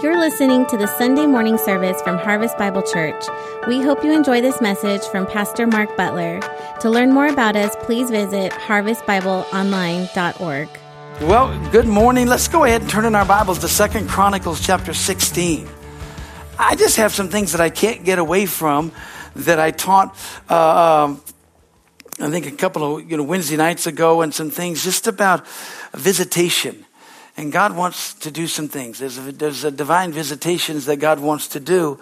You're listening to the Sunday morning service from Harvest Bible Church. We hope you enjoy this message from Pastor Mark Butler. To learn more about us, please visit harvestbibleonline.org. Well, good morning. Let's go ahead and turn in our Bibles to Second Chronicles chapter 16. I just have some things that I can't get away from that I taught uh, um, I think a couple of you know Wednesday nights ago and some things just about visitation. And God wants to do some things. There's a, there's a divine visitations that God wants to do.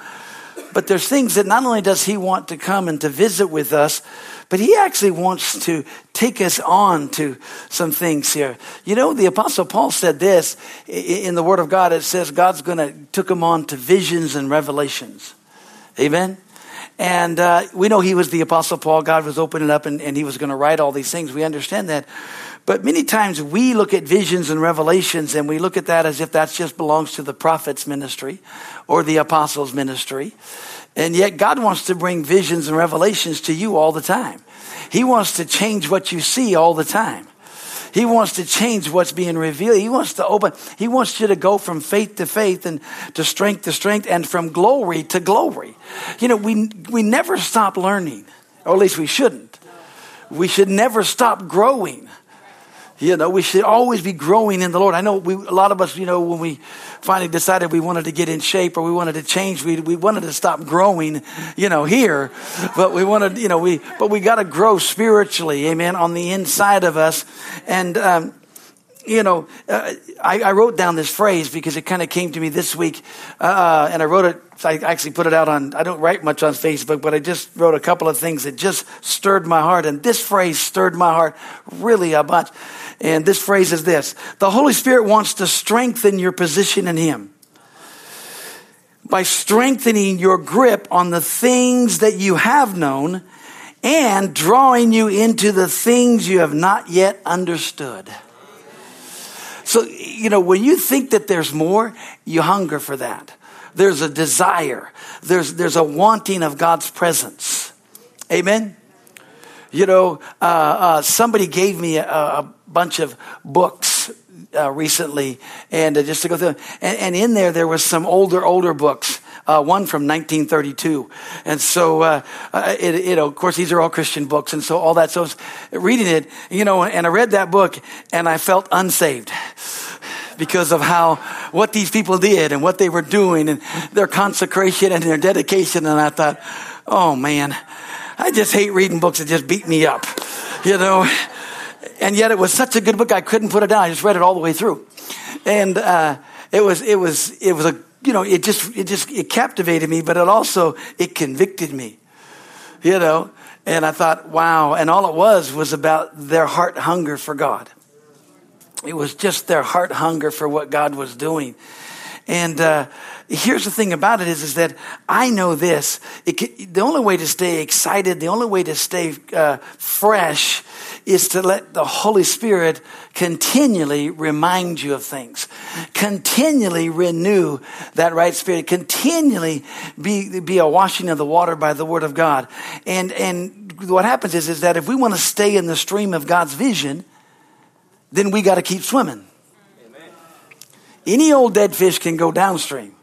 But there's things that not only does He want to come and to visit with us, but He actually wants to take us on to some things here. You know, the Apostle Paul said this in the Word of God. It says God's going to took him on to visions and revelations. Amen. And uh, we know he was the Apostle Paul. God was opening up and, and he was going to write all these things. We understand that. But many times we look at visions and revelations and we look at that as if that just belongs to the prophet's ministry or the apostles' ministry. And yet God wants to bring visions and revelations to you all the time. He wants to change what you see all the time. He wants to change what's being revealed. He wants to open, he wants you to go from faith to faith and to strength to strength and from glory to glory. You know, we, we never stop learning, or at least we shouldn't. We should never stop growing. You know, we should always be growing in the Lord. I know we, a lot of us, you know, when we finally decided we wanted to get in shape or we wanted to change, we, we wanted to stop growing, you know, here, but we wanted, you know, we, but we got to grow spiritually, amen, on the inside of us. And, um, you know, uh, I, I, wrote down this phrase because it kind of came to me this week, uh, and I wrote it. I actually put it out on. I don't write much on Facebook, but I just wrote a couple of things that just stirred my heart, and this phrase stirred my heart really a bunch. And this phrase is this The Holy Spirit wants to strengthen your position in Him by strengthening your grip on the things that you have known and drawing you into the things you have not yet understood. So, you know, when you think that there's more, you hunger for that. There's a desire. There's, there's a wanting of God's presence. Amen? You know, uh, uh, somebody gave me a, a bunch of books uh, recently, and uh, just to go through, and, and, in there there was some older, older books. Uh, one from 1932, and so uh, uh, it, you know, of course, these are all Christian books, and so all that. So reading it, you know, and I read that book, and I felt unsaved because of how what these people did and what they were doing and their consecration and their dedication. And I thought, oh man, I just hate reading books that just beat me up, you know and yet it was such a good book I couldn't put it down. I just read it all the way through, and uh, it was it was it was a you know it just it just it captivated me, but it also it convicted me, you know. And I thought, wow! And all it was was about their heart hunger for God. It was just their heart hunger for what God was doing, and. Uh, here's the thing about it is, is that I know this. Can, the only way to stay excited, the only way to stay uh, fresh is to let the Holy Spirit continually remind you of things, continually renew that right spirit, continually be, be a washing of the water by the word of God. And, and what happens is, is that if we want to stay in the stream of God's vision, then we got to keep swimming. Any old dead fish can go downstream.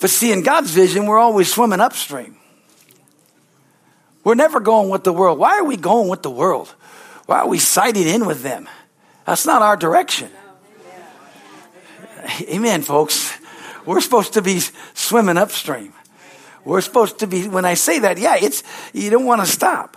But see, in God's vision, we're always swimming upstream. We're never going with the world. Why are we going with the world? Why are we siding in with them? That's not our direction. Amen, folks. We're supposed to be swimming upstream. We're supposed to be, when I say that, yeah, it's, you don't want to stop.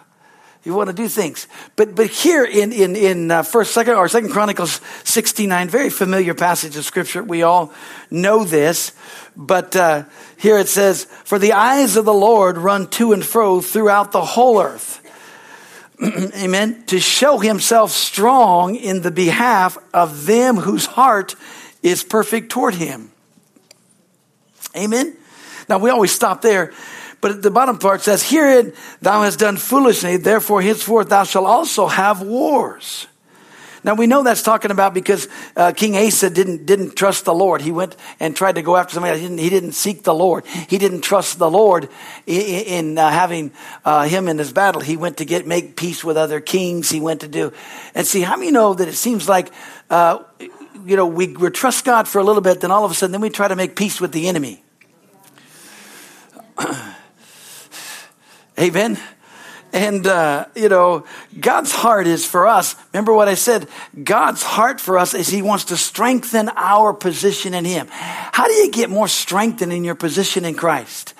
You want to do things. But, but here in, in, in uh, first, second, or second Chronicles 69, very familiar passage of scripture. We all know this. But, uh, here it says, for the eyes of the Lord run to and fro throughout the whole earth. Amen. To show himself strong in the behalf of them whose heart is perfect toward him. Amen. Now we always stop there but the bottom part says, Herein thou hast done foolishly, therefore henceforth thou shalt also have wars. Now we know that's talking about because uh, King Asa didn't didn't trust the Lord. He went and tried to go after somebody. He didn't, he didn't seek the Lord. He didn't trust the Lord in, in uh, having uh, him in his battle. He went to get make peace with other kings. He went to do and see how many know that it seems like uh, you know, we, we trust God for a little bit, then all of a sudden, then we try to make peace with the enemy. Amen. And, uh, you know, God's heart is for us. Remember what I said? God's heart for us is He wants to strengthen our position in Him. How do you get more strengthened in your position in Christ?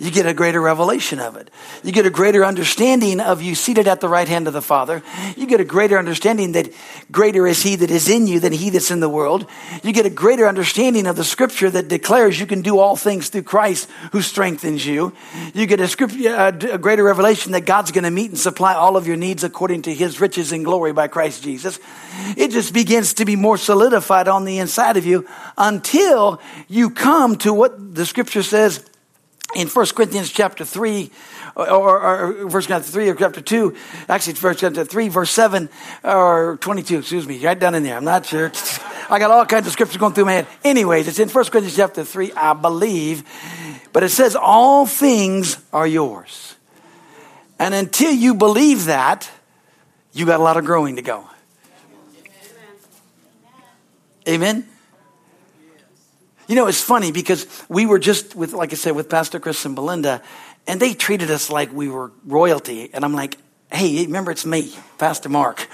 You get a greater revelation of it. You get a greater understanding of you seated at the right hand of the Father. You get a greater understanding that greater is He that is in you than He that's in the world. You get a greater understanding of the scripture that declares you can do all things through Christ who strengthens you. You get a, scripture, a greater revelation that God's going to meet and supply all of your needs according to His riches and glory by Christ Jesus. It just begins to be more solidified on the inside of you until you come to what the scripture says in 1 Corinthians chapter 3, or, or, or 1 Corinthians 3 or chapter 2, actually 1 Corinthians 3, verse 7 or 22, excuse me, right down in there. I'm not sure. I got all kinds of scriptures going through my head. Anyways, it's in 1 Corinthians chapter 3, I believe, but it says, All things are yours. And until you believe that, you got a lot of growing to go. Amen? You know, it's funny because we were just with, like I said, with Pastor Chris and Belinda, and they treated us like we were royalty. And I'm like, hey, remember it's me, Pastor Mark.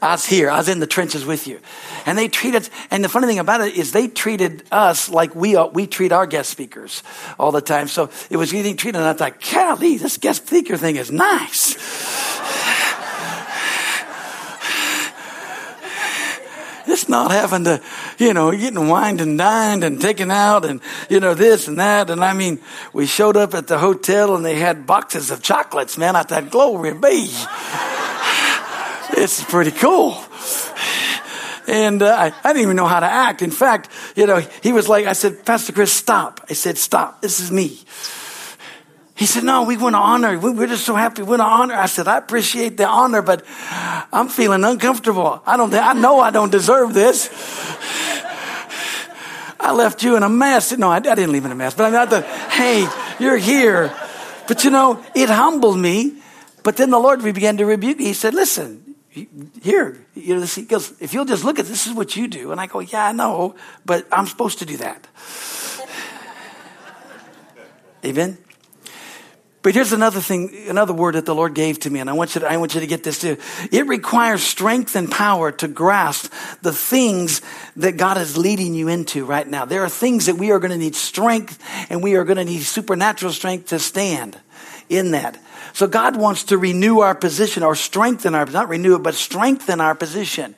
I was here. I was in the trenches with you. And they treated, and the funny thing about it is they treated us like we, we treat our guest speakers all the time. So it was getting treated, and I thought, golly, this guest speaker thing is nice. It's not having to, you know, getting wined and dined and taken out and, you know, this and that. And I mean, we showed up at the hotel and they had boxes of chocolates, man. I thought, glory be. is pretty cool. And uh, I, I didn't even know how to act. In fact, you know, he was like, I said, Pastor Chris, stop. I said, stop. This is me. He said, No, we want to honor. We're just so happy. We want to honor. I said, I appreciate the honor, but I'm feeling uncomfortable. I don't, I know I don't deserve this. I left you in a mess. No, I, I didn't leave in a mess, but I, mean, I thought, hey, you're here. But you know, it humbled me. But then the Lord began to rebuke me. He said, listen, here, you know, he goes, if you'll just look at this, this is what you do. And I go, yeah, I know, but I'm supposed to do that. Amen. But here's another thing, another word that the Lord gave to me, and I want you to, I want you to get this too. It requires strength and power to grasp the things that God is leading you into right now. There are things that we are going to need strength and we are going to need supernatural strength to stand in that. So God wants to renew our position or strengthen our, not renew it, but strengthen our position,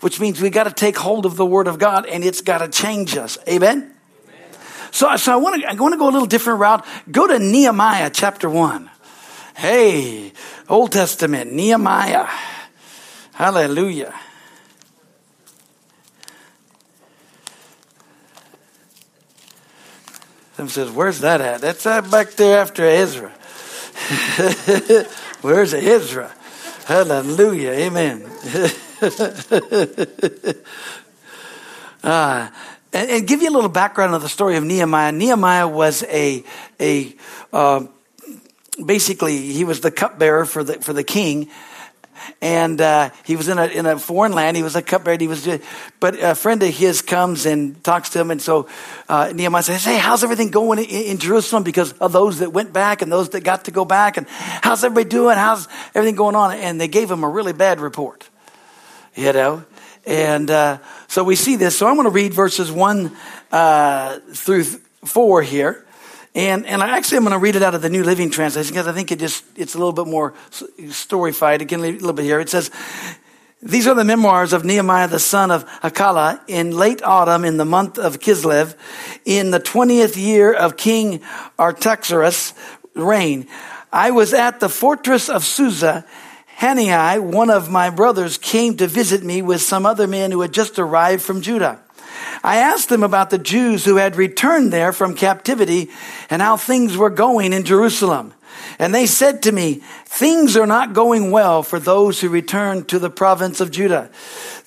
which means we got to take hold of the word of God and it's got to change us. Amen? So, so I want to, I want to go a little different route. Go to Nehemiah chapter one. Hey, Old Testament, Nehemiah. Hallelujah. Some says, where's that at? That's that back there after Ezra. where's Ezra? Hallelujah. Amen. ah, and, and, give you a little background of the story of Nehemiah. Nehemiah was a a uh, basically he was the cupbearer for the for the king, and uh, he was in a in a foreign land. He was a cupbearer. He was, but a friend of his comes and talks to him, and so uh, Nehemiah says, "Hey, how's everything going in, in, Jerusalem? Because of those that went back and those that got to go back, and how's everybody doing? How's everything going on?" And they gave him a really bad report, you know. And uh, so we see this. So I'm going to read verses 1 uh, through 4 here. And, and I actually I'm going to read it out of the New Living Translation because I think it just, it's a little bit more storyfied. Again, a little bit here. It says, these are the memoirs of Nehemiah the son of Hacaliah in late autumn in the month of Kislev in the 20th year of King Artaxerxes' reign. I was at the fortress of Susa Hanani, one of my brothers, came to visit me with some other men who had just arrived from Judah. I asked them about the Jews who had returned there from captivity and how things were going in Jerusalem. And they said to me, things are not going well for those who return to the province of Judah.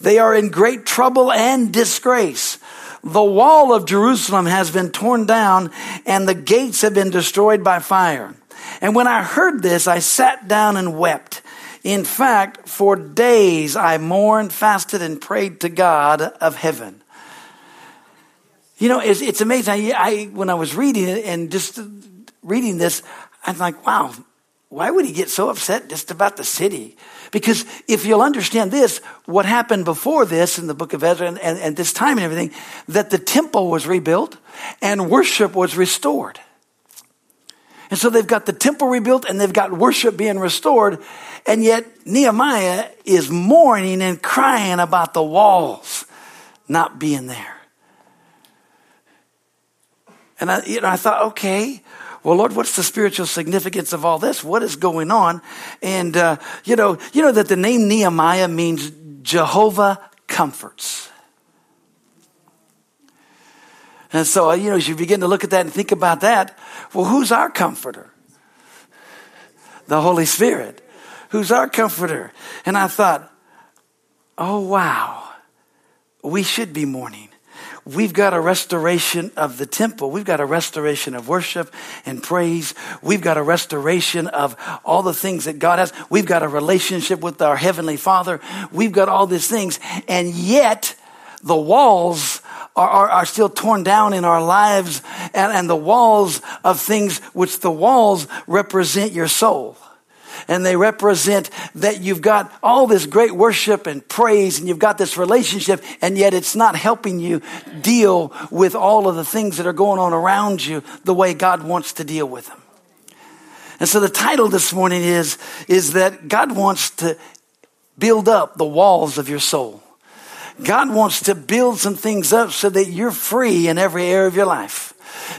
They are in great trouble and disgrace. The wall of Jerusalem has been torn down and the gates have been destroyed by fire. And when I heard this, I sat down and wept. In fact, for days I mourned, fasted, and prayed to God of heaven. You know, it's, it's amazing. I, I, when I was reading it and just reading this, I'm like, wow, why would he get so upset just about the city? Because if you'll understand this, what happened before this in the book of Ezra and, and, and this time and everything, that the temple was rebuilt and worship was restored. And so they've got the temple rebuilt and they've got worship being restored. And yet Nehemiah is mourning and crying about the walls not being there. And I, you know, I thought, okay, well, Lord, what's the spiritual significance of all this? What is going on? And, uh, you know, you know that the name Nehemiah means Jehovah comforts. And so, you know, as you begin to look at that and think about that, well, who's our comforter? The Holy Spirit. Who's our comforter? And I thought, oh, wow, we should be mourning. We've got a restoration of the temple. We've got a restoration of worship and praise. We've got a restoration of all the things that God has. We've got a relationship with our Heavenly Father. We've got all these things. And yet, the walls are, are, are, still torn down in our lives and, and the walls of things which the walls represent your soul and they represent that you've got all this great worship and praise and you've got this relationship and yet it's not helping you deal with all of the things that are going on around you the way God wants to deal with them. And so the title this morning is, is that God wants to build up the walls of your soul. God wants to build some things up so that you're free in every area of your life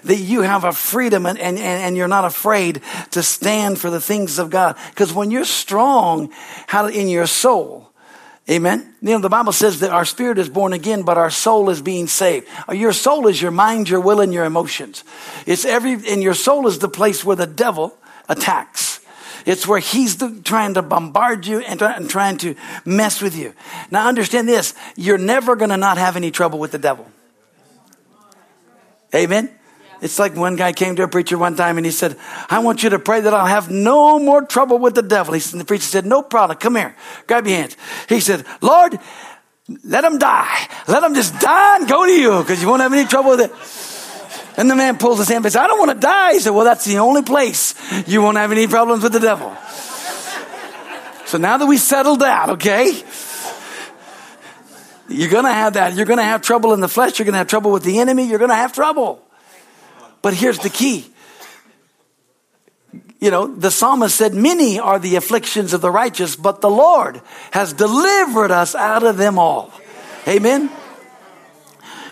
that you have a freedom and, and, and you're not afraid to stand for the things of God. Because when you're strong how in your soul, Amen. You know, the Bible says that our spirit is born again, but our soul is being saved. Uh, your soul is your mind, your will, and your emotions. It's every, and your soul is the place where the devil attacks. It's where he's the, trying to bombard you and, and trying to mess with you. Now understand this. You're never going to not have any trouble with the devil. Amen. It's like one guy came to a preacher one time and he said, I want you to pray that I'll have no more trouble with the devil. He said, the preacher said, No problem. Come here. Grab your hands. He said, Lord, let him die. Let him just die and go to you because you won't have any trouble with it. And the man pulls his hand and says, I don't want to die. He said, Well, that's the only place you won't have any problems with the devil. so now that we settled that, okay? You're going to have that. You're going to have trouble in the flesh. You're going to have trouble with the enemy. You're going to have trouble. But here's the key. You know, the psalmist said, Many are the afflictions of the righteous, but the Lord has delivered us out of them all. Amen.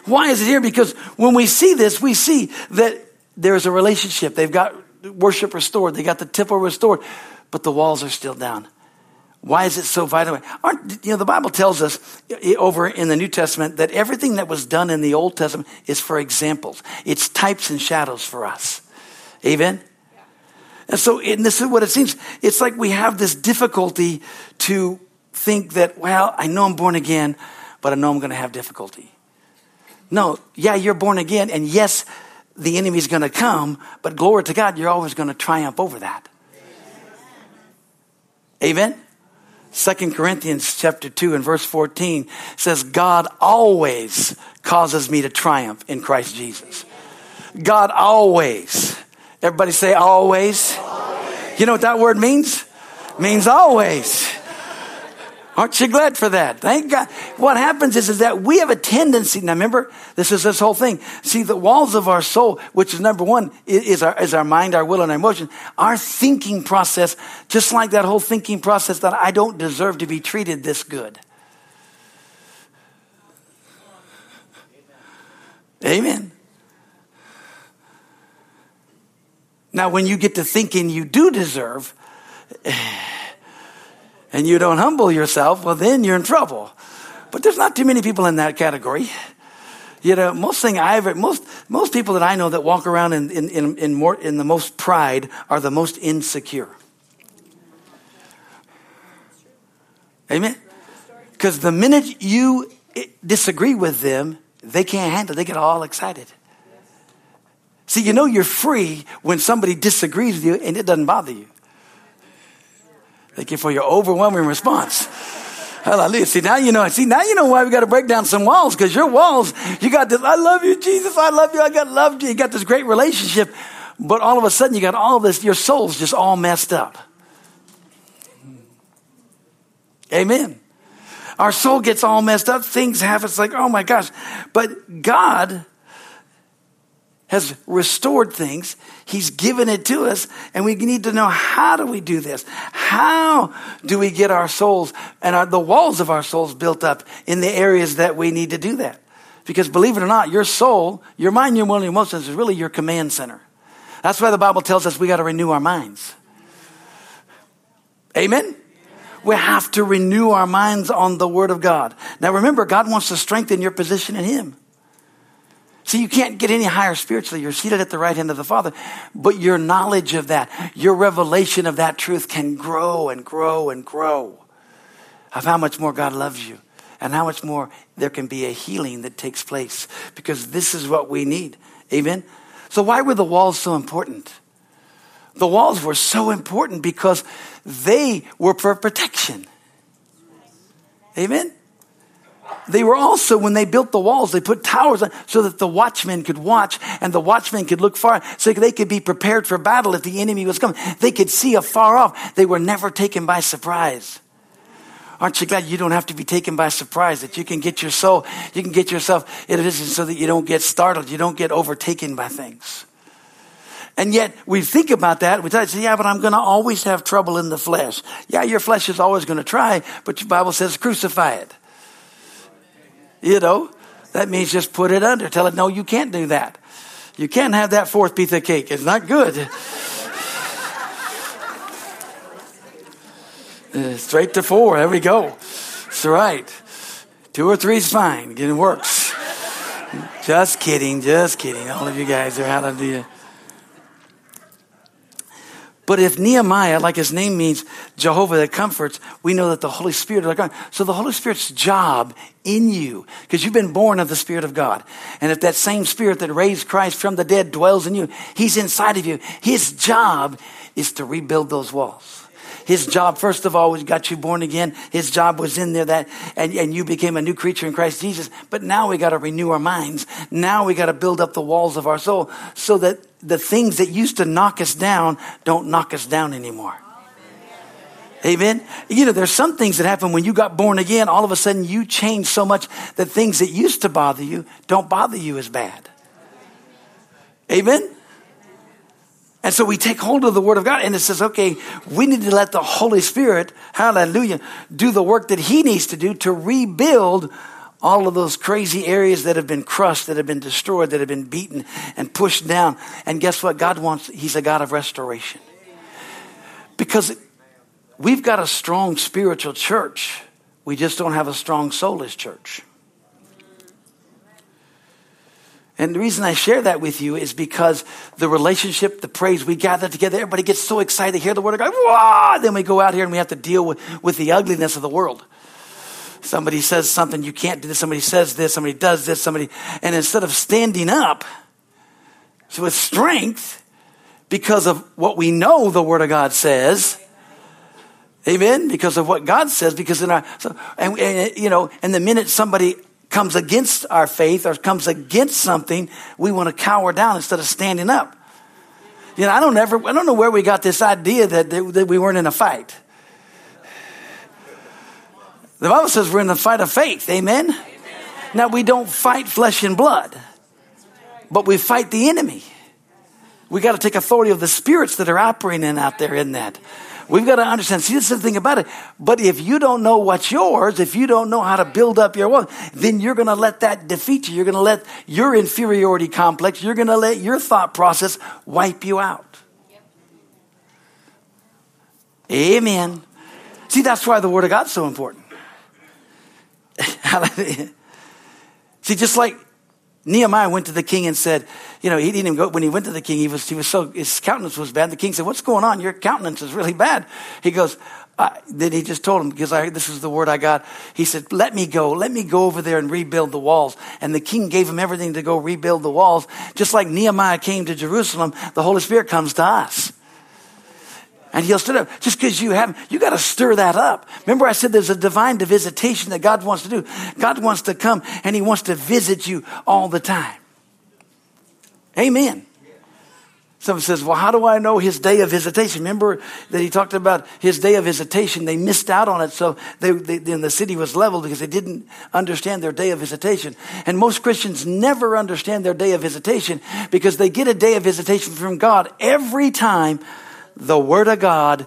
Why is it here? Because when we see this, we see that there's a relationship. They've got worship restored, they got the temple restored, but the walls are still down. Why is it so vital? Aren't, you know, the Bible tells us over in the New Testament that everything that was done in the Old Testament is for examples. It's types and shadows for us. Amen? And so, and this is what it seems. It's like we have this difficulty to think that, well, I know I'm born again, but I know I'm going to have difficulty. No, yeah, you're born again, and yes, the enemy's going to come, but glory to God, you're always going to triumph over that. Amen? Second Corinthians chapter 2 and verse 14 says, God always causes me to triumph in Christ Jesus. God always. Everybody say always. always. You know what that word means? It means always. Aren't you glad for that? Thank God. What happens is, is that we have a tendency. Now remember, this is this whole thing. See, the walls of our soul, which is number one, is our, is our mind, our will, and our emotion. Our thinking process, just like that whole thinking process that I don't deserve to be treated this good. Amen. Now, when you get to thinking you do deserve, and you don't humble yourself, well, then you're in trouble. But there's not too many people in that category. You know, most thing I ever, most, most people that I know that walk around in, in, in, in, more, in the most pride are the most insecure. Amen? Because the minute you eh, disagree with them, they can't handle it. They get all excited. See, you know you're free when somebody disagrees with you and it doesn't bother you. Thank you for your overwhelming response. Hallelujah. See, now you know, see, now you know why we got to break down some walls because your walls, you got this, I love you, Jesus. I love you. I got loved you. You got this great relationship. But all of a sudden you got all this, your soul's just all messed up. Amen. Our soul gets all messed up. Things happen. It's like, oh my gosh. But God has restored things. He's given it to us. And we need to know how do we do this? How do we get our souls and our, the walls of our souls built up in the areas that we need to do that? Because believe it or not, your soul, your mind, your will, and your emotions is really your command center. That's why the Bible tells us we got to renew our minds. Amen? We have to renew our minds on the Word of God. Now remember, God wants to strengthen your position in Him. See, you can't get any higher spiritually. You're seated at the right hand of the Father, but your knowledge of that, your revelation of that truth can grow and grow and grow of how much more God loves you and how much more there can be a healing that takes place because this is what we need. Amen. So why were the walls so important? The walls were so important because they were for protection. Amen. They were also, when they built the walls, they put towers on so that the watchmen could watch and the watchmen could look far so they could be prepared for battle if the enemy was coming. They could see afar off. They were never taken by surprise. Aren't you glad you don't have to be taken by surprise, that you can get your soul, you can get yourself in a position so that you don't get startled, you don't get overtaken by things. And yet we think about that. We say, yeah, but I'm going to always have trouble in the flesh. Yeah, your flesh is always going to try, but your Bible says crucify it. You know, that means just put it under. Tell it, no, you can't do that. You can't have that fourth piece of cake. It's not good. Uh, straight to four. There we go. That's right. Two or three is fine. It works. Just kidding. Just kidding. All of you guys are hallelujah. But if Nehemiah, like his name means Jehovah that comforts, we know that the Holy Spirit, is like so the Holy Spirit's job in you, because you've been born of the Spirit of God. And if that same Spirit that raised Christ from the dead dwells in you, He's inside of you. His job is to rebuild those walls. His job, first of all, was got you born again. His job was in there that, and, and you became a new creature in Christ Jesus. But now we got to renew our minds. Now we got to build up the walls of our soul so that the things that used to knock us down don't knock us down anymore. Amen. You know, there's some things that happen when you got born again. All of a sudden, you change so much that things that used to bother you don't bother you as bad. Amen. And so we take hold of the Word of God and it says, okay, we need to let the Holy Spirit, hallelujah, do the work that He needs to do to rebuild all of those crazy areas that have been crushed, that have been destroyed, that have been beaten and pushed down. And guess what? God wants, He's a God of restoration. Because we've got a strong spiritual church, we just don't have a strong soulless church. And the reason I share that with you is because the relationship, the praise, we gather together, everybody gets so excited to hear the word of God. Wah! Then we go out here and we have to deal with, with the ugliness of the world. Somebody says something, you can't do this. Somebody says this, somebody does this, somebody, and instead of standing up so with strength because of what we know the word of God says, Amen. Because of what God says, because in our, so, and, and, you know, and the minute somebody comes against our faith or comes against something, we want to cower down instead of standing up. You know, I don't ever, I don't know where we got this idea that, that we weren't in a fight. The Bible says we're in the fight of faith. Amen? Amen. Now we don't fight flesh and blood, but we fight the enemy. We got to take authority of the spirits that are operating out there in that. We've got to understand. See, this is the thing about it. But if you don't know what's yours, if you don't know how to build up your wealth, then you're going to let that defeat you. You're going to let your inferiority complex, you're going to let your thought process wipe you out. Amen. See, that's why the Word of God's so important. See, just like Nehemiah went to the king and said, you know, he didn't even go, when he went to the king, he was, he was so, his countenance was bad. The king said, what's going on? Your countenance is really bad. He goes, uh, then he just told him, because I, this is the word I got. He said, let me go. Let me go over there and rebuild the walls. And the king gave him everything to go rebuild the walls. Just like Nehemiah came to Jerusalem, the Holy Spirit comes to us. And he'll stir it up. Just because you haven't, you got to stir that up. Remember I said there's a divine visitation that God wants to do. God wants to come and he wants to visit you all the time. Amen. Someone says, well, how do I know his day of visitation? Remember that he talked about his day of visitation. They missed out on it. So they, they, then the city was leveled because they didn't understand their day of visitation. And most Christians never understand their day of visitation because they get a day of visitation from God every time the word of God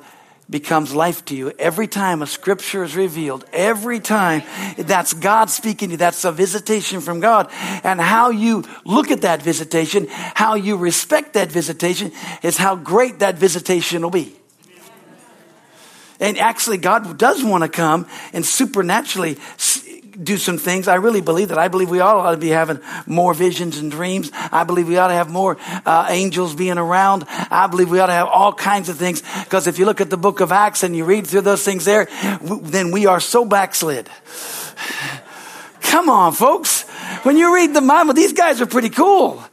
becomes life to you. Every time a scripture is revealed, every time that's God speaking to you, that's a visitation from God. And how you look at that visitation, how you respect that visitation is how great that visitation will be. And actually, God does want to come and supernaturally do some things. I really believe that. I believe we all ought to be having more visions and dreams. I believe we ought to have more uh, angels being around. I believe we ought to have all kinds of things. Because if you look at the book of Acts and you read through those things there, then we are so backslid. Come on, folks. When you read the Bible, these guys are pretty cool.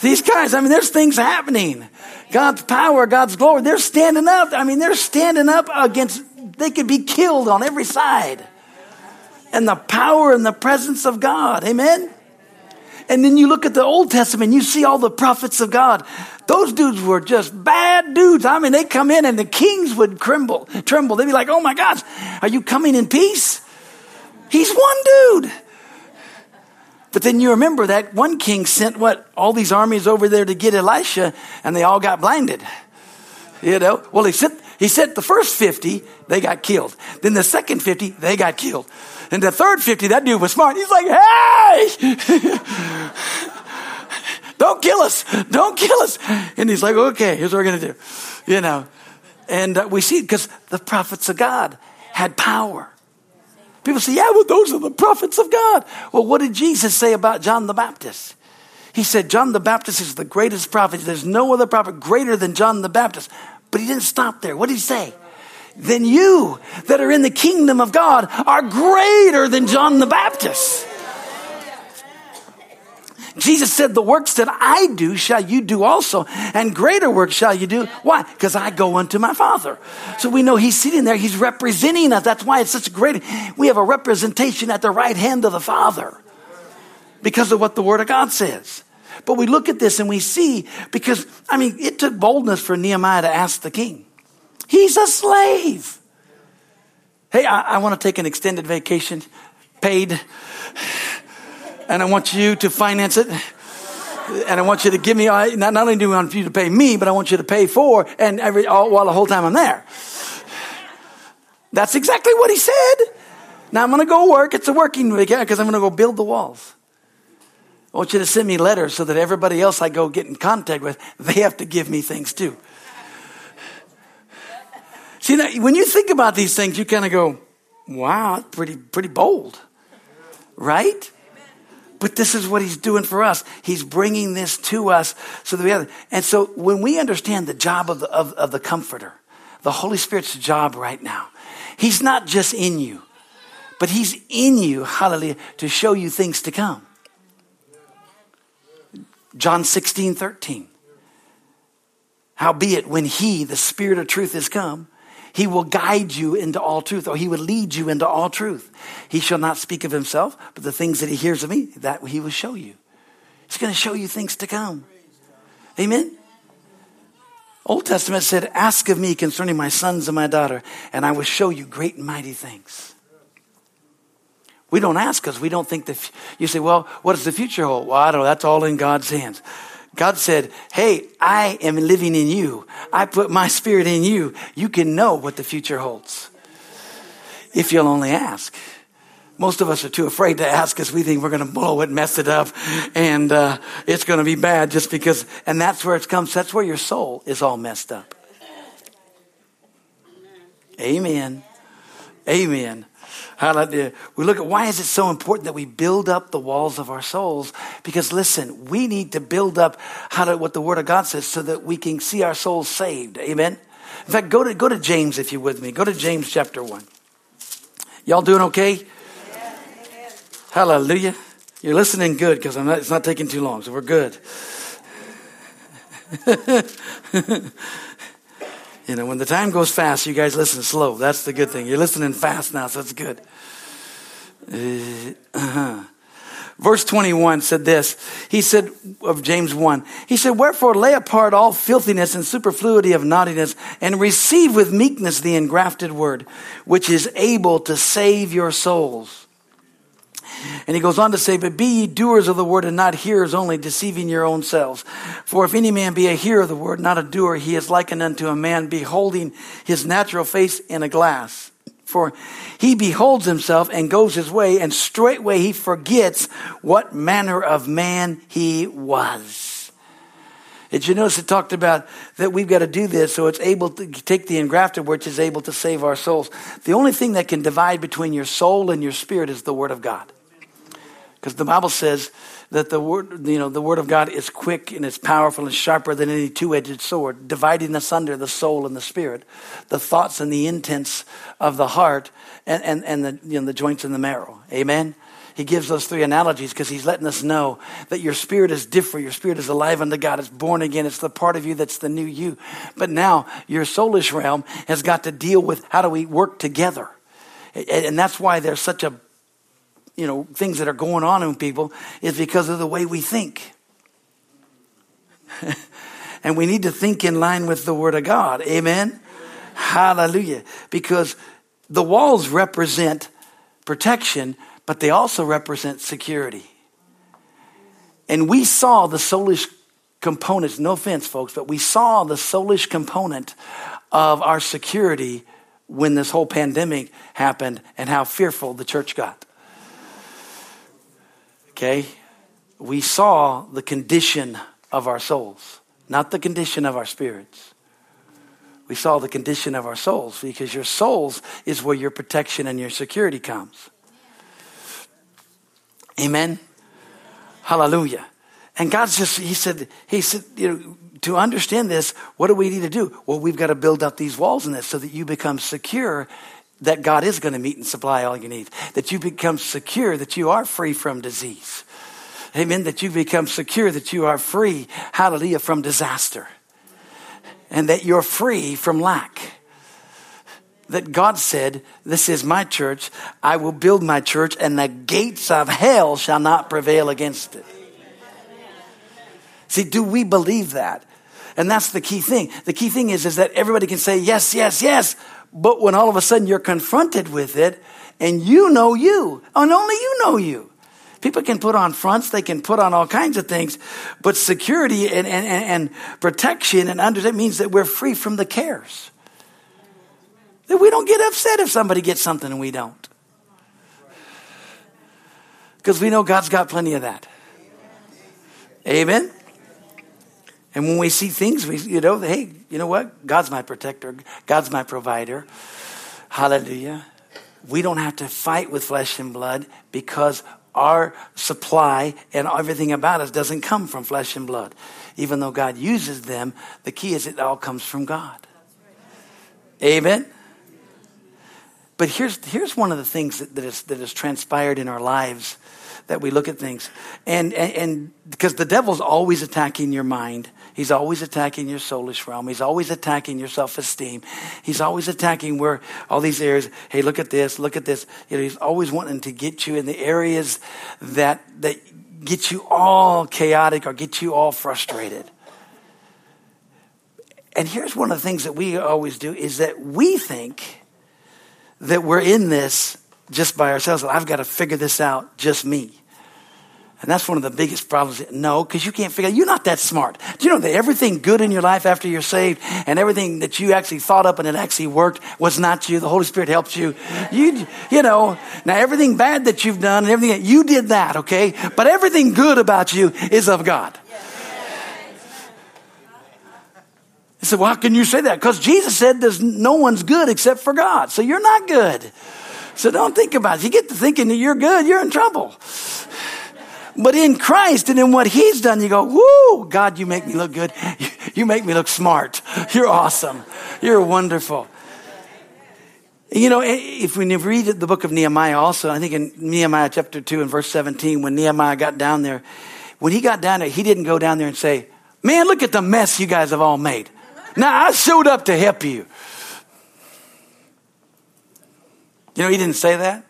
These guys, I mean, there's things happening. God's power, God's glory, they're standing up. I mean, they're standing up against, they could be killed on every side and the power and the presence of God. Amen? And then you look at the Old Testament, you see all the prophets of God. Those dudes were just bad dudes. I mean, they come in and the kings would tremble, tremble. They'd be like, oh my gosh, are you coming in peace? He's one dude. But then you remember that one king sent what? All these armies over there to get Elisha and they all got blinded. You know? Well, he sent, he sent the first 50, they got killed. Then the second 50, they got killed. And the third 50, that dude was smart. He's like, hey! Don't kill us. Don't kill us. And he's like, okay, here's what we're going to do. You know, and uh, we see because the prophets of God had power. People say, yeah, well, those are the prophets of God. Well, what did Jesus say about John the Baptist? He said, John the Baptist is the greatest prophet. There's no other prophet greater than John the Baptist. But he didn't stop there. What did he say? Then you that are in the kingdom of God are greater than John the Baptist. Jesus said, The works that I do shall you do also, and greater works shall you do. Why? Because I go unto my Father. So we know He's sitting there, He's representing us. That's why it's such a great, we have a representation at the right hand of the Father because of what the Word of God says. But we look at this and we see, because, I mean, it took boldness for Nehemiah to ask the king. He's a slave. Hey, I, I want to take an extended vacation, paid, and I want you to finance it. And I want you to give me, not, only do I want you to pay me, but I want you to pay for, and every, all, while the whole time I'm there. That's exactly what he said. Now I'm going to go work. It's a working vacation because I'm going to go build the walls. I want you to send me letters so that everybody else I go get in contact with, they have to give me things too. See, now, when you think about these things, you kind of go, wow, pretty, pretty bold, right? But this is what he's doing for us. He's bringing this to us so that we have, and so when we understand the job of the, of, of the comforter, the Holy Spirit's job right now, he's not just in you, but he's in you, hallelujah, to show you things to come. John 16, 13. Howbeit, when he, the Spirit of truth, is come, he will guide you into all truth, or he will lead you into all truth. He shall not speak of himself, but the things that he hears of me, that he will show you. He's going to show you things to come. Amen? Old Testament said, Ask of me concerning my sons and my daughter, and I will show you great and mighty things. We don't ask because we don't think that. You say, Well, what does the future hold? Well, I don't know. That's all in God's hands. God said, Hey, I am living in you. I put my spirit in you. You can know what the future holds. If you'll only ask. Most of us are too afraid to ask because we think we're going to blow it, mess it up, and uh, it's going to be bad just because. And that's where it comes. That's where your soul is all messed up. Amen. Amen. Hallelujah. We look at why is it so important that we build up the walls of our souls? Because listen, we need to build up how to, what the Word of God says so that we can see our souls saved. Amen. In fact, go to go to James if you're with me. Go to James chapter one. Y'all doing okay? Hallelujah. You're listening good because it's not taking too long, so we're good. You know, when the time goes fast, you guys listen slow. That's the good thing. You're listening fast now, so that's good. Uh-huh. Verse 21 said this. He said of James 1, he said, Wherefore lay apart all filthiness and superfluity of naughtiness and receive with meekness the engrafted word, which is able to save your souls. And he goes on to say, But be ye doers of the word and not hearers only, deceiving your own selves. For if any man be a hearer of the word, not a doer, he is likened unto a man beholding his natural face in a glass. For he beholds himself and goes his way, and straightway he forgets what manner of man he was. Did you notice it talked about that we've got to do this so it's able to take the engrafted which is able to save our souls. The only thing that can divide between your soul and your spirit is the Word of God. Because the Bible says that the word, you know, the word of God is quick and it's powerful and sharper than any two-edged sword, dividing asunder the soul and the spirit, the thoughts and the intents of the heart and, and, and the, you know, the joints and the marrow. Amen? He gives those three analogies because he's letting us know that your spirit is different. Your spirit is alive unto God. It's born again. It's the part of you that's the new you. But now your soulish realm has got to deal with how do we work together. And that's why there's such a you know, things that are going on in people is because of the way we think. and we need to think in line with the Word of God. Amen? Amen? Hallelujah. Because the walls represent protection, but they also represent security. And we saw the soulish components, no offense, folks, but we saw the soulish component of our security when this whole pandemic happened and how fearful the church got. Okay? We saw the condition of our souls, not the condition of our spirits. We saw the condition of our souls because your souls is where your protection and your security comes. Amen. Hallelujah. And God's just, He said, He said, you know, to understand this, what do we need to do? Well, we've got to build up these walls in this so that you become secure that God is going to meet and supply all you need, that you become secure that you are free from disease. Amen. That you become secure that you are free, hallelujah, from disaster. And that you're free from lack. That God said, This is my church. I will build my church, and the gates of hell shall not prevail against it. See, do we believe that? And that's the key thing. The key thing is, is that everybody can say yes, yes, yes, but when all of a sudden you're confronted with it and you know you, and only you know you. People can put on fronts, they can put on all kinds of things, but security and, and, and protection and under that means that we're free from the cares. That we don't get upset if somebody gets something and we don't. Because we know God's got plenty of that. Amen. And when we see things, we, you know, hey, you know what? God's my protector. God's my provider. Hallelujah. We don't have to fight with flesh and blood because our supply and everything about us doesn't come from flesh and blood. Even though God uses them, the key is it all comes from God. Amen. But here's, here's one of the things that, that, is, that has transpired in our lives that we look at things. And, and, and because the devil's always attacking your mind, he's always attacking your soulish realm, he's always attacking your self esteem, he's always attacking where all these areas, hey, look at this, look at this. You know, he's always wanting to get you in the areas that, that get you all chaotic or get you all frustrated. And here's one of the things that we always do is that we think that we're in this just by ourselves. I've got to figure this out, just me. And that's one of the biggest problems. No, because you can't figure You're not that smart. Do you know that everything good in your life after you're saved and everything that you actually thought up and it actually worked was not you? The Holy Spirit helped you. You, you know, now everything bad that you've done and everything, you did that, okay? But everything good about you is of God. He said, well, how can you say that? Because Jesus said there's no one's good except for God. So you're not good. So don't think about it. You get to thinking that you're good, you're in trouble. But in Christ and in what He's done, you go, whoo, God, you make me look good. You make me look smart. You're awesome. You're wonderful. You know, if we read the book of Nehemiah also, I think in Nehemiah chapter 2 and verse 17, when Nehemiah got down there, when he got down there, he didn't go down there and say, Man, look at the mess you guys have all made. Now, I showed up to help you. You know, he didn't say that.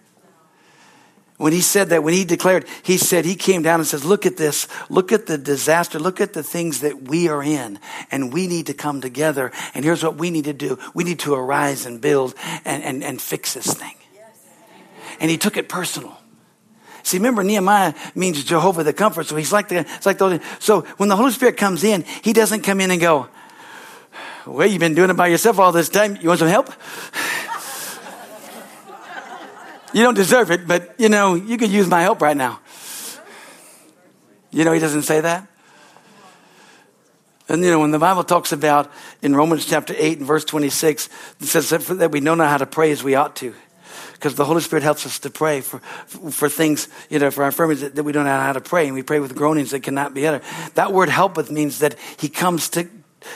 When he said that, when he declared, he said, he came down and says, look at this, look at the disaster, look at the things that we are in, and we need to come together, and here's what we need to do. We need to arise and build and, and, and fix this thing. And he took it personal. See, remember Nehemiah means Jehovah the comfort. So he's like the, it's like those. So when the Holy Spirit comes in, he doesn't come in and go, well, you've been doing it by yourself all this time. You want some help? You don't deserve it, but you know, you could use my help right now. You know, he doesn't say that. And you know, when the Bible talks about in Romans chapter 8 and verse 26, it says that we know how to pray as we ought to. Because the Holy Spirit helps us to pray for, for things, you know, for our infirmities that, we don't know how to pray. And we pray with groanings that cannot be uttered. That word helpeth means that he comes to,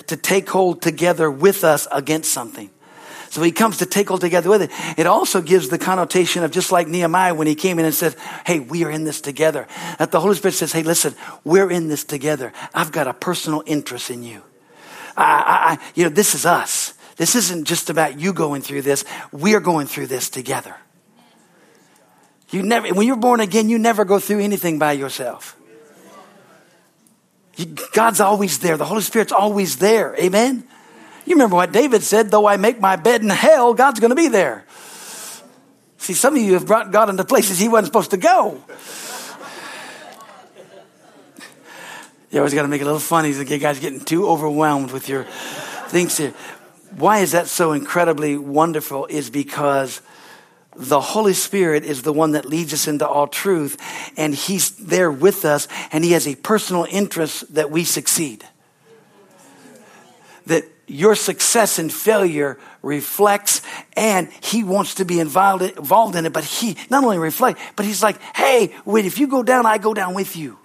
to take hold together with us against something. So he comes to take all together with it. It also gives the connotation of just like Nehemiah when he came in and said, Hey, we are in this together. That the Holy Spirit says, Hey, listen, we're in this together. I've got a personal interest in you. I, I, you know, this is us. This isn't just about you going through this. We're going through this together. You never, when you're born again, you never go through anything by yourself. God's always there. The Holy Spirit's always there. Amen. You remember what David said, though I make my bed in hell, God's going to be there. See, some of you have brought God into places he wasn't supposed to go. You always got to make it a little funny. The guys getting too overwhelmed with your things here. Why is that so incredibly wonderful? Is because the Holy Spirit is the one that leads us into all truth, and He's there with us, and He has a personal interest that we succeed. That your success and failure reflects and he wants to be involved, involved in it but he not only reflect but he's like hey wait if you go down i go down with you.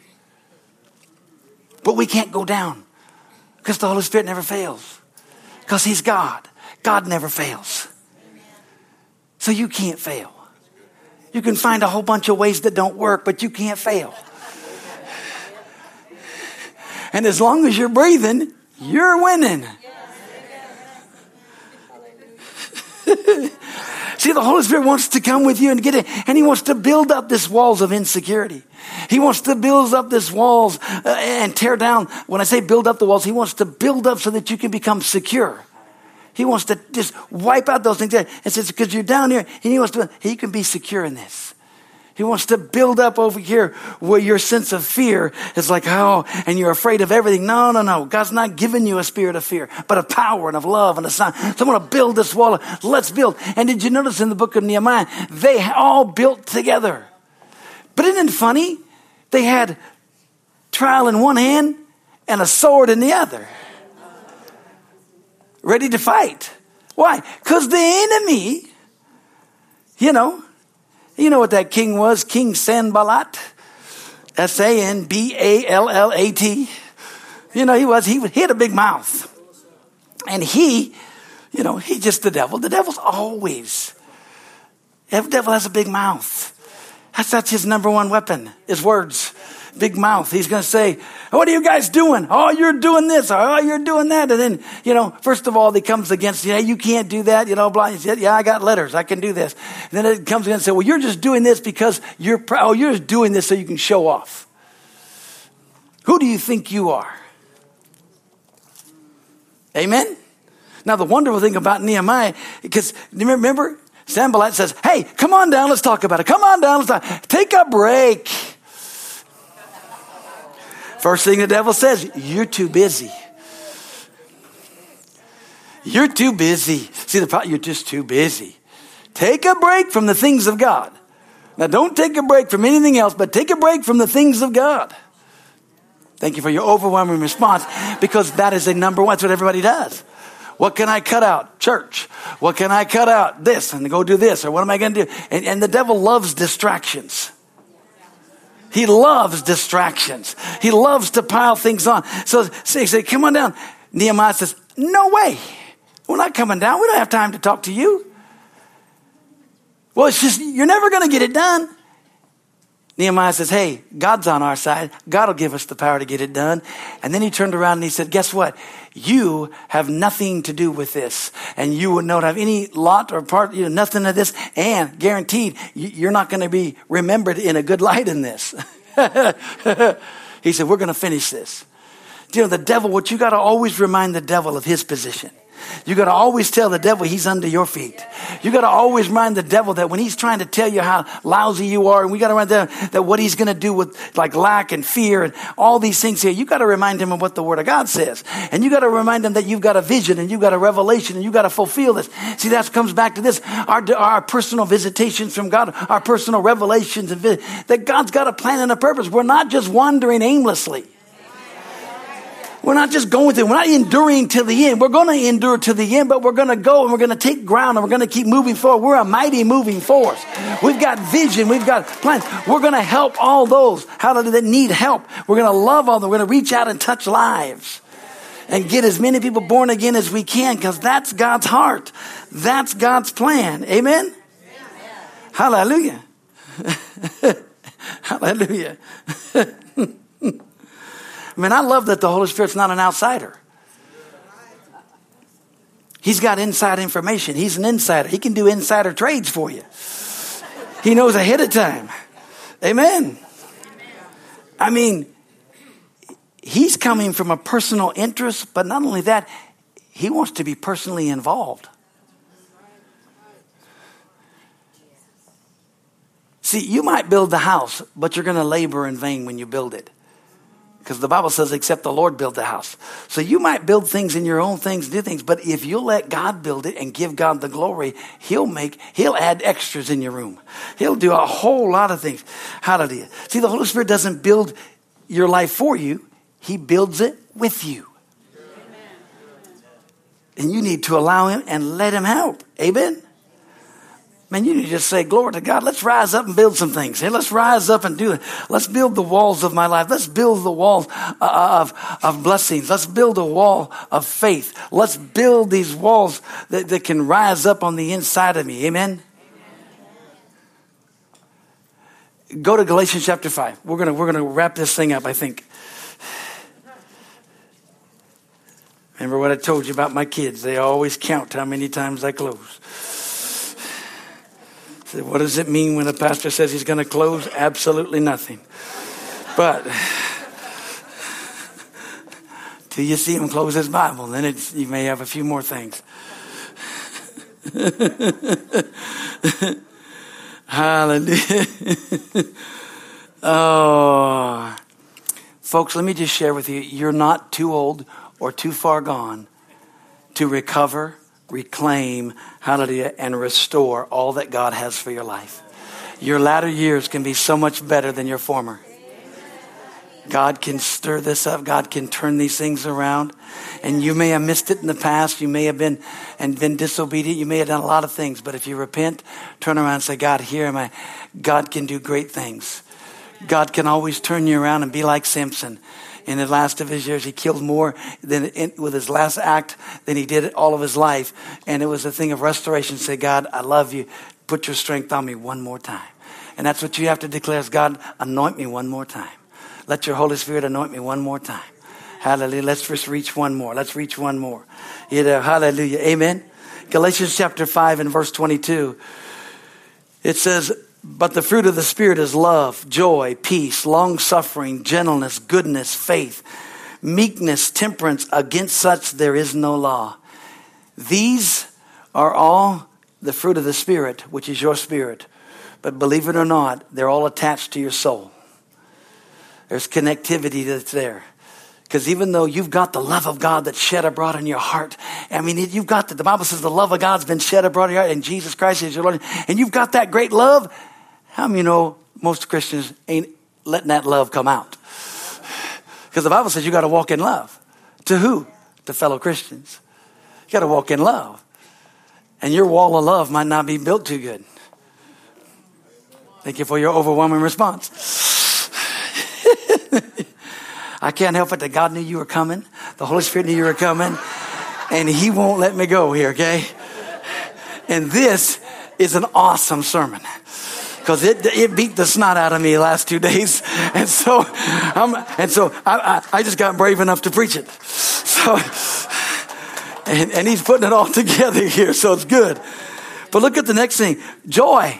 But we can't go down because the holy spirit never fails because he's god. God never fails. So you can't fail. You can find a whole bunch of ways that don't work but you can't fail. And as long as you're breathing you're winning See, the Holy Spirit wants to come with you and get it, and He wants to build up this walls of insecurity. He wants to build up this walls uh, and tear down. When I say build up the walls, He wants to build up so that you can become secure. He wants to just wipe out those things and says, because you're down here, and He wants to, He can be secure in this. He wants to build up over here where your sense of fear is like, oh, and you're afraid of everything. No, no, no. God's not giving you a spirit of fear, but of power and of love and a sign. So I'm going to build this wall. Let's build. And did you notice in the book of Nehemiah, they all built together. But isn't it funny? They had trial in one hand and a sword in the other. Ready to fight. Why? Because the enemy, you know, you know what that king was? King Sanballat. S A N B A L L A T. You know, he was, he, had a big mouth. And he, you know, he just the devil. The devil's always, the devil has a big mouth. That's, that's his number one weapon, his words big mouth. He's going to say, what are you guys doing? Oh, you're doing this. Oh, you're doing that. And then, you know, first of all, he comes against, yeah, you can't do that. You know, blah. He said, yeah, I got letters. I can do this. And then it comes against and say, well, you're just doing this because you're proud. Oh, you're just doing this so you can show off. Who do you think you are? Amen? Now, the wonderful thing about Nehemiah, because remember, Sanballat says, hey, come on down, let's talk about it. Come on down, let's talk. Take a break. First thing the devil says, you're too busy. You're too busy. See the problem? You're just too busy. Take a break from the things of God. Now, don't take a break from anything else, but take a break from the things of God. Thank you for your overwhelming response because that is a number one. That's what everybody does. What can I cut out? Church. What can I cut out? This and go do this. Or what am I going to do? And, and the devil loves distractions. He loves distractions. He loves to pile things on. So he said, come on down. Nehemiah says, no way. We're not coming down. We don't have time to talk to you. Well, it's just, you're never going to get it done. Nehemiah says, Hey, God's on our side. God will give us the power to get it done. And then he turned around and he said, Guess what? You have nothing to do with this. And you would not have any lot or part, you know, nothing of this. And guaranteed, you're not going to be remembered in a good light in this. he said, We're going to finish this. Do You know, the devil, what you got to always remind the devil of his position. You got to always tell the devil he's under your feet. You got to always remind the devil that when he's trying to tell you how lousy you are, and we got to remind them that what he's going to do with like lack and fear and all these things here, you got to remind him of what the Word of God says. And you got to remind him that you've got a vision and you've got a revelation and you got to fulfill this. See, that comes back to this. Our, our personal visitations from God, our personal revelations, and that God's got a plan and a purpose. We're not just wandering aimlessly. We're not just going through, we're not enduring to the end. We're going to endure to the end, but we're going to go and we're going to take ground and we're going to keep moving forward. We're a mighty moving force. We've got vision. We've got plans. We're going to help all those hallelujah, that need help. We're going to love all them. We're going to reach out and touch lives and get as many people born again as we can because that's God's heart. That's God's plan. Amen? Hallelujah. Hallelujah. I mean, I love that the Holy Spirit's not an outsider. He's got inside information. He's an insider. He can do insider trades for you. He knows ahead of time. Amen. I mean, he's coming from a personal interest, but not only that, he wants to be personally involved. See, you might build the house, but you're going to labor in vain when you build it. Because the Bible says, except the Lord build the house. So you might build things in your own things, do things, but if you let God build it and give God the glory, He'll make, He'll add extras in your room. He'll do a whole lot of things. Hallelujah. See, the Holy Spirit doesn't build your life for you, He builds it with you. And you need to allow Him and let Him help. Amen? Man, you need to just say, glory to God. Let's rise up and build some things. Let's rise up and do it. Let's build the walls of my life. Let's build the walls uh, uh, of, of blessings. Let's build a wall of faith. Let's build these walls that, that can rise up on the inside of me. Amen. Go to Galatians chapter 5. We're going we're going to wrap this thing up, I think. Remember what I told you about my kids? They always count how many times I close. What does it mean when a pastor says he's going to close? Absolutely nothing. But till you see him close his Bible, then you may have a few more things. Hallelujah. oh. Folks, let me just share with you you're not too old or too far gone to recover reclaim, hallelujah, and restore all that God has for your life. Your latter years can be so much better than your former. God can stir this up. God can turn these things around. And you may have missed it in the past. You may have been and been disobedient. You may have done a lot of things. But if you repent, turn around and say, God, here am I. God can do great things. God can always turn you around and be like Samson in the last of his years. He killed more than in, with his last act than he did all of his life. And it was a thing of restoration. Say, God, I love you. Put your strength on me one more time. And that's what you have to declare is God, anoint me one more time. Let your Holy Spirit anoint me one more time. Hallelujah. Let's just reach one more. Let's reach one more. You know, hallelujah. Amen. Galatians chapter 5 and verse 22. It says, but the fruit of the Spirit is love, joy, peace, long suffering, gentleness, goodness, faith, meekness, temperance. Against such there is no law. These are all the fruit of the Spirit, which is your spirit. But believe it or not, they're all attached to your soul. There's connectivity that's there. Because even though you've got the love of God that's shed abroad in your heart, I mean, you've got the, the Bible says the love of God's been shed abroad in your heart, and Jesus Christ is your Lord, and you've got that great love, how many you know most Christians ain't letting that love come out? Because the Bible says you got to walk in love. To who? To fellow Christians. You got to walk in love. And your wall of love might not be built too good. Thank you for your overwhelming response. I can't help it that God knew you were coming. The Holy Spirit knew you were coming. And He won't let me go here, okay? And this is an awesome sermon. Because it, it beat the snot out of me last two days. And so, I'm, and so I, I, I just got brave enough to preach it. So, and, and he's putting it all together here, so it's good. But look at the next thing joy.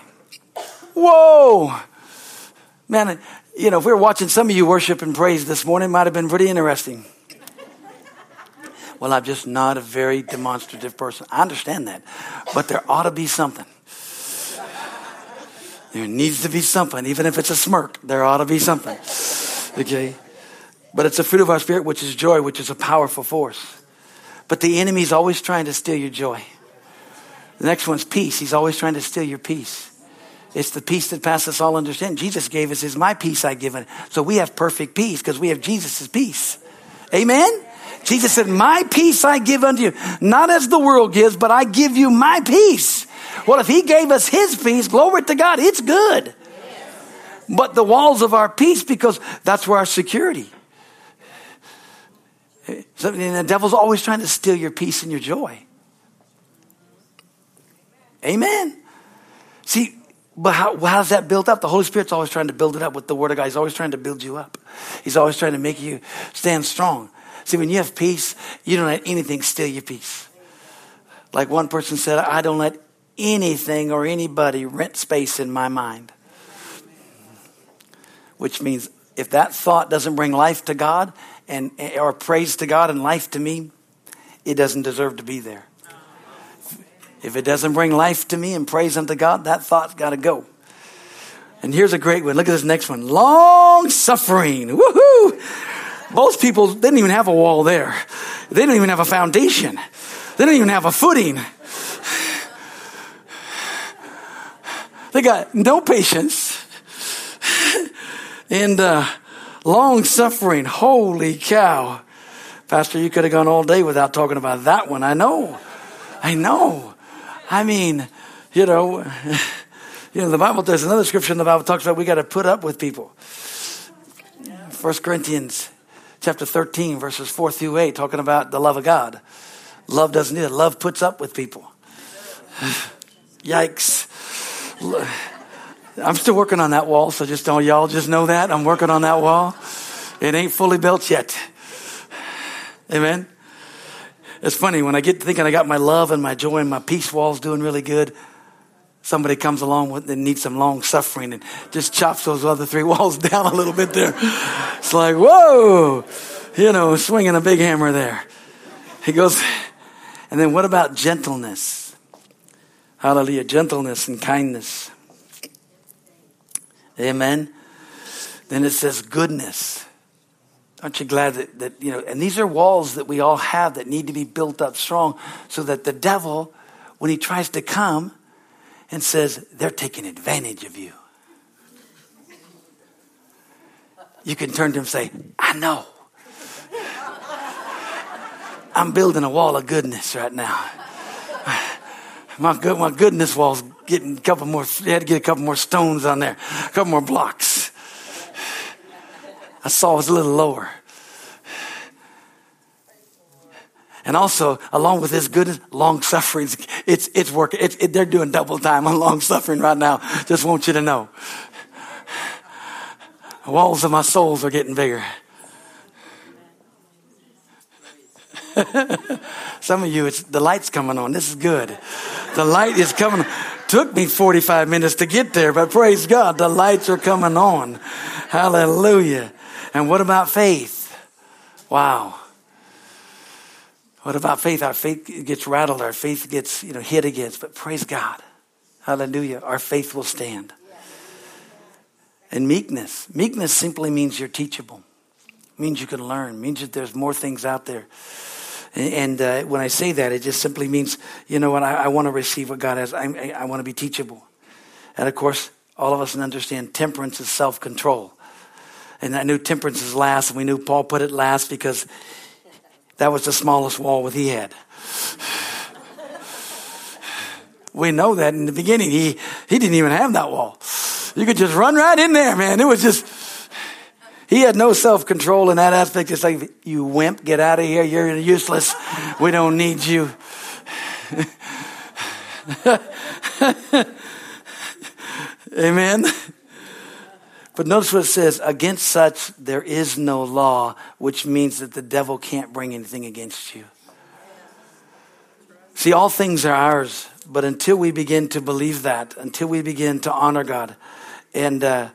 Whoa. Man, you know, if we were watching some of you worship and praise this morning, might have been pretty interesting. Well, I'm just not a very demonstrative person. I understand that. But there ought to be something. There needs to be something, even if it's a smirk, there ought to be something. Okay? But it's a fruit of our spirit, which is joy, which is a powerful force. But the enemy's always trying to steal your joy. The next one's peace. He's always trying to steal your peace. It's the peace that passes all understanding. Jesus gave us his my peace I give it. So we have perfect peace because we have Jesus' peace. Amen? Jesus said, my peace I give unto you. Not as the world gives, but I give you my peace. Well, if he gave us his peace, glory to God, it's good. But the walls of our peace, because that's where our security. So, the devil's always trying to steal your peace and your joy. Amen. See, but how, how's that built up? The Holy Spirit's always trying to build it up with the Word of God. He's always trying to build you up. He's always trying to make you stand strong. See, when you have peace, you don't let anything steal your peace. Like one person said, I don't let anything or anybody rent space in my mind. Which means if that thought doesn't bring life to God and or praise to God and life to me, it doesn't deserve to be there. If it doesn't bring life to me and praise unto God, that thought's got to go. And here's a great one. Look at this next one. Long suffering. Woohoo! Most people didn't even have a wall there. They don't even have a foundation. They don't even have a footing. They got no patience and uh, long suffering. Holy cow. Pastor, you could have gone all day without talking about that one. I know. I know. I mean, you know, you know, the Bible, there's another scripture in the Bible talks about we got to put up with people. First Corinthians chapter 13, verses 4 through 8, talking about the love of God. Love doesn't need it. Love puts up with people. Yikes. I'm still working on that wall, so just don't y'all just know that. I'm working on that wall. It ain't fully built yet. Amen. It's funny when I get thinking I got my love and my joy and my peace walls doing really good. Somebody comes along with and needs some long suffering and just chops those other three walls down a little bit there. It's like, whoa, you know, swinging a big hammer there. He goes, and then what about gentleness? Hallelujah. Gentleness and kindness. Amen. Then it says goodness. Aren't you glad that, that, you know, and these are walls that we all have that need to be built up strong so that the devil, when he tries to come, and says, They're taking advantage of you. You can turn to him and say, I know. I'm building a wall of goodness right now. My, good, my goodness wall's getting a couple more, you had to get a couple more stones on there, a couple more blocks. I saw it was a little lower. And also, along with this goodness, long suffering. It's, it's working. It, they're doing double time on long suffering right now. Just want you to know. The walls of my souls are getting bigger. Some of you, it's the light's coming on. This is good. The light is coming. Took me 45 minutes to get there, but praise God, the lights are coming on. Hallelujah. And what about faith? Wow. What about faith? Our faith gets rattled, our faith gets, you know, hit against, but praise God. Hallelujah. Our faith will stand. And meekness. Meekness simply means you're teachable. means you can learn. means that there's more things out there. And, uh, when I say that, it just simply means, you know what, I, I want to receive what God has. I, I, I want to be teachable. And of course, all of us understand temperance is self control. And I knew temperance is last, and we knew Paul put it last because that was the smallest wall that he had. we know that in the beginning, he, he didn't even have that wall. You could just run right in there, man. It was just, he had no self control in that aspect. It's like, you wimp, get out of here. You're useless. We don't need you. Amen. But notice what it says against such there is no law, which means that the devil can't bring anything against you. See, all things are ours, but until we begin to believe that, until we begin to honor God, and uh,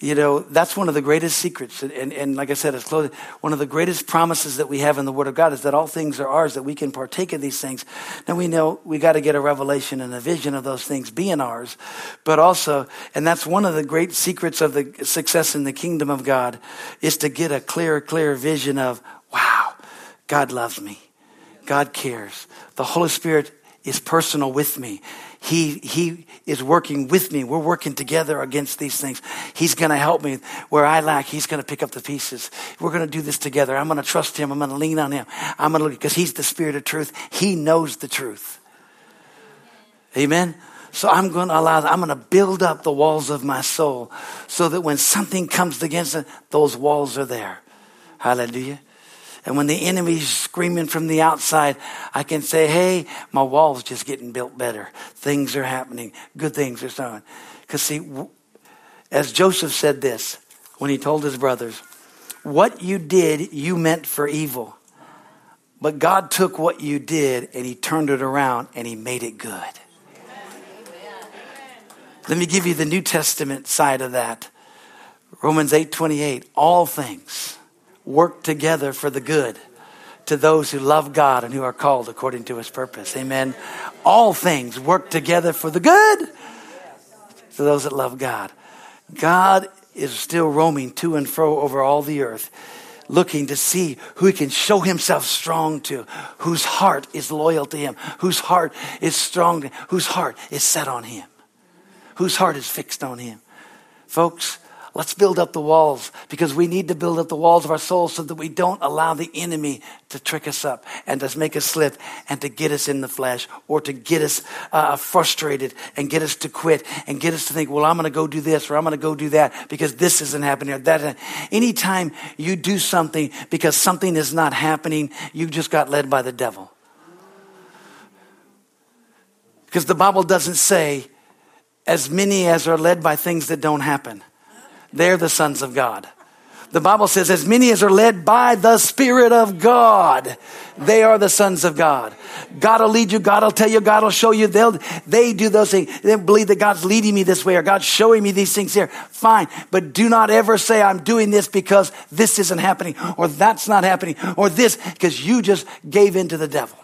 you know, that's one of the greatest secrets. And, and, and, like I said, it's closing. One of the greatest promises that we have in the Word of God is that all things are ours, that we can partake of these things. Now we know we got to get a revelation and a vision of those things being ours. But also, and that's one of the great secrets of the success in the kingdom of God, is to get a clear, clear vision of, wow, God loves me. God cares. The Holy Spirit is personal with me. He, he is working with me. We're working together against these things. He's going to help me where I lack. He's going to pick up the pieces. We're going to do this together. I'm going to trust him. I'm going to lean on him. I'm going to look because he's the spirit of truth. He knows the truth. Amen. So I'm going to allow, I'm going to build up the walls of my soul so that when something comes against it, those walls are there. Hallelujah. And when the enemy's screaming from the outside, I can say, hey, my wall's just getting built better. Things are happening. Good things are starting. Because see, as Joseph said this when he told his brothers, what you did, you meant for evil. But God took what you did and he turned it around and he made it good. Let me give you the New Testament side of that. Romans 8:28 all things work together for the good to those who love God and who are called according to his purpose. Amen. All things work together for the good to those that love God. God is still roaming to and fro over all the earth, looking to see who he can show himself strong to, whose heart is loyal to him, whose heart is strong, whose heart is set on him, whose heart is fixed on him. Folks, Let's build up the walls because we need to build up the walls of our souls so that we don't allow the enemy to trick us up and to make us slip and to get us in the flesh or to get us uh, frustrated and get us to quit and get us to think, well, I'm going to go do this or I'm going to go do that because this isn't happening or that. Anytime you do something because something is not happening, you just got led by the devil. Because the Bible doesn't say as many as are led by things that don't happen. They're the sons of God. The Bible says, as many as are led by the Spirit of God, they are the sons of God. God will lead you. God will tell you. God will show you. They'll, they do those things. They believe that God's leading me this way or God's showing me these things here. Fine. But do not ever say, I'm doing this because this isn't happening or that's not happening or this because you just gave in to the devil.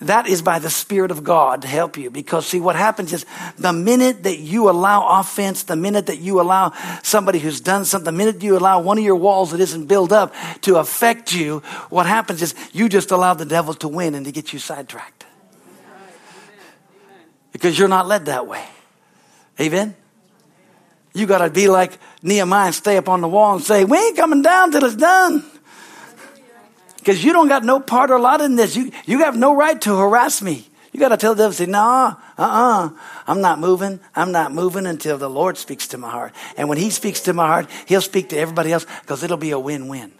That is by the Spirit of God to help you. Because see, what happens is the minute that you allow offense, the minute that you allow somebody who's done something, the minute you allow one of your walls that isn't built up to affect you, what happens is you just allow the devil to win and to get you sidetracked. Because you're not led that way. Amen? You got to be like Nehemiah and stay up on the wall and say, We ain't coming down till it's done. Because you don't got no part or lot in this. You, you have no right to harass me. You got to tell them, say, nah, uh-uh. I'm not moving. I'm not moving until the Lord speaks to my heart. And when he speaks to my heart, he'll speak to everybody else because it'll be a win-win.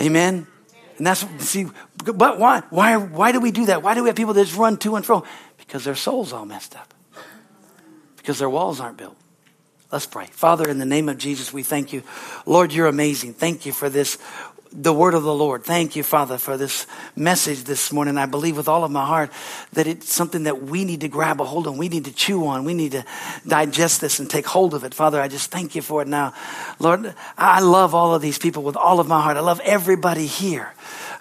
Amen. And that's, see, but why, why, why do we do that? Why do we have people that just run to and fro? Because their soul's all messed up. Because their walls aren't built. Let's pray. Father, in the name of Jesus, we thank you. Lord, you're amazing. Thank you for this the word of the Lord. Thank you, Father, for this message this morning. I believe with all of my heart that it's something that we need to grab a hold of. We need to chew on. We need to digest this and take hold of it. Father, I just thank you for it now. Lord, I love all of these people with all of my heart. I love everybody here.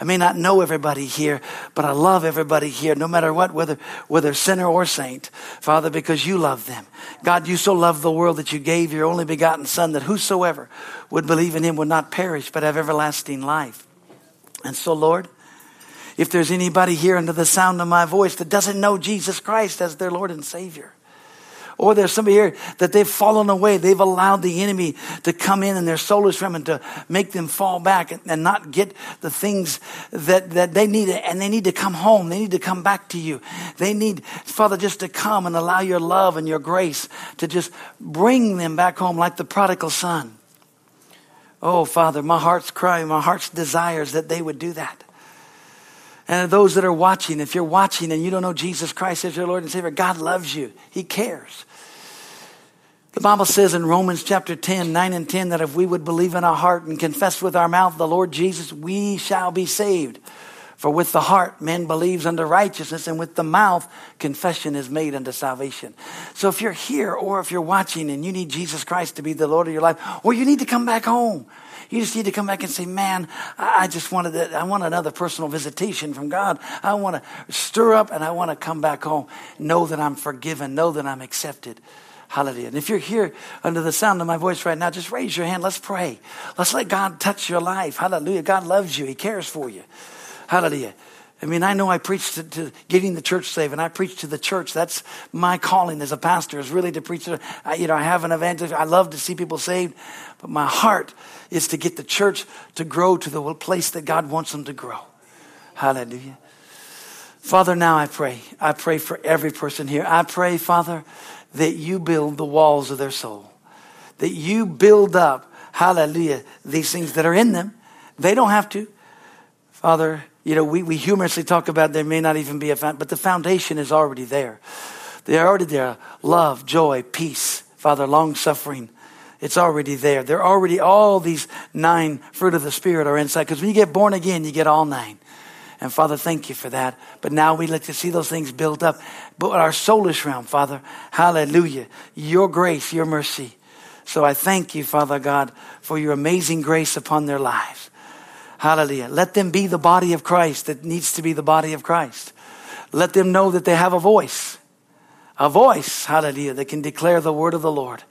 I may not know everybody here, but I love everybody here, no matter what, whether, whether sinner or saint, Father, because you love them. God, you so loved the world that you gave your only begotten Son that whosoever would believe in him would not perish, but have everlasting life. And so, Lord, if there's anybody here under the sound of my voice that doesn't know Jesus Christ as their Lord and Savior, or there's somebody here that they've fallen away. They've allowed the enemy to come in in their soulish realm and to make them fall back and, and not get the things that, that they need. And they need to come home. They need to come back to you. They need, Father, just to come and allow your love and your grace to just bring them back home like the prodigal son. Oh, Father, my heart's cry, my heart's desires that they would do that. And those that are watching, if you're watching and you don't know Jesus Christ as your Lord and Savior, God loves you. He cares. The Bible says in Romans chapter 10, 9 and 10, that if we would believe in our heart and confess with our mouth the Lord Jesus, we shall be saved. For with the heart man believes unto righteousness, and with the mouth confession is made unto salvation. So if you're here or if you're watching and you need Jesus Christ to be the Lord of your life, or you need to come back home, you just need to come back and say, man, I just wanted to, I want another personal visitation from God. I want to stir up and I want to come back home. Know that I'm forgiven. Know that I'm accepted. Hallelujah. And if you're here under the sound of my voice right now, just raise your hand. Let's pray. Let's let God touch your life. Hallelujah. God loves you. He cares for you. Hallelujah. I mean, I know I preach to, to, getting the church saved, and I preach to the church. That's my calling as a pastor is really to preach. To, I, you know, I have an evangelist. I love to see people saved, but my heart is to get the church to grow to the place that God wants them to grow. Hallelujah. Father, now I pray. I pray for every person here. I pray, Father, that you build the walls of their soul, that you build up, hallelujah, these things that are in them. They don't have to. Father, you know, we, we humorously talk about there may not even be a foundation, but the foundation is already there. They're already there. Love, joy, peace, Father, long suffering. It's already there. They're already, all these nine fruit of the Spirit are inside. Because when you get born again, you get all nine. And Father, thank you for that. But now we like to see those things built up. But our soulish realm, Father, hallelujah. Your grace, your mercy. So I thank you, Father God, for your amazing grace upon their lives. Hallelujah. Let them be the body of Christ that needs to be the body of Christ. Let them know that they have a voice. A voice, hallelujah, that can declare the word of the Lord.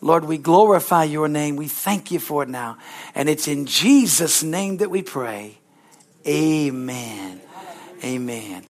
Lord, we glorify your name. We thank you for it now. And it's in Jesus' name that we pray. Amen. Amen.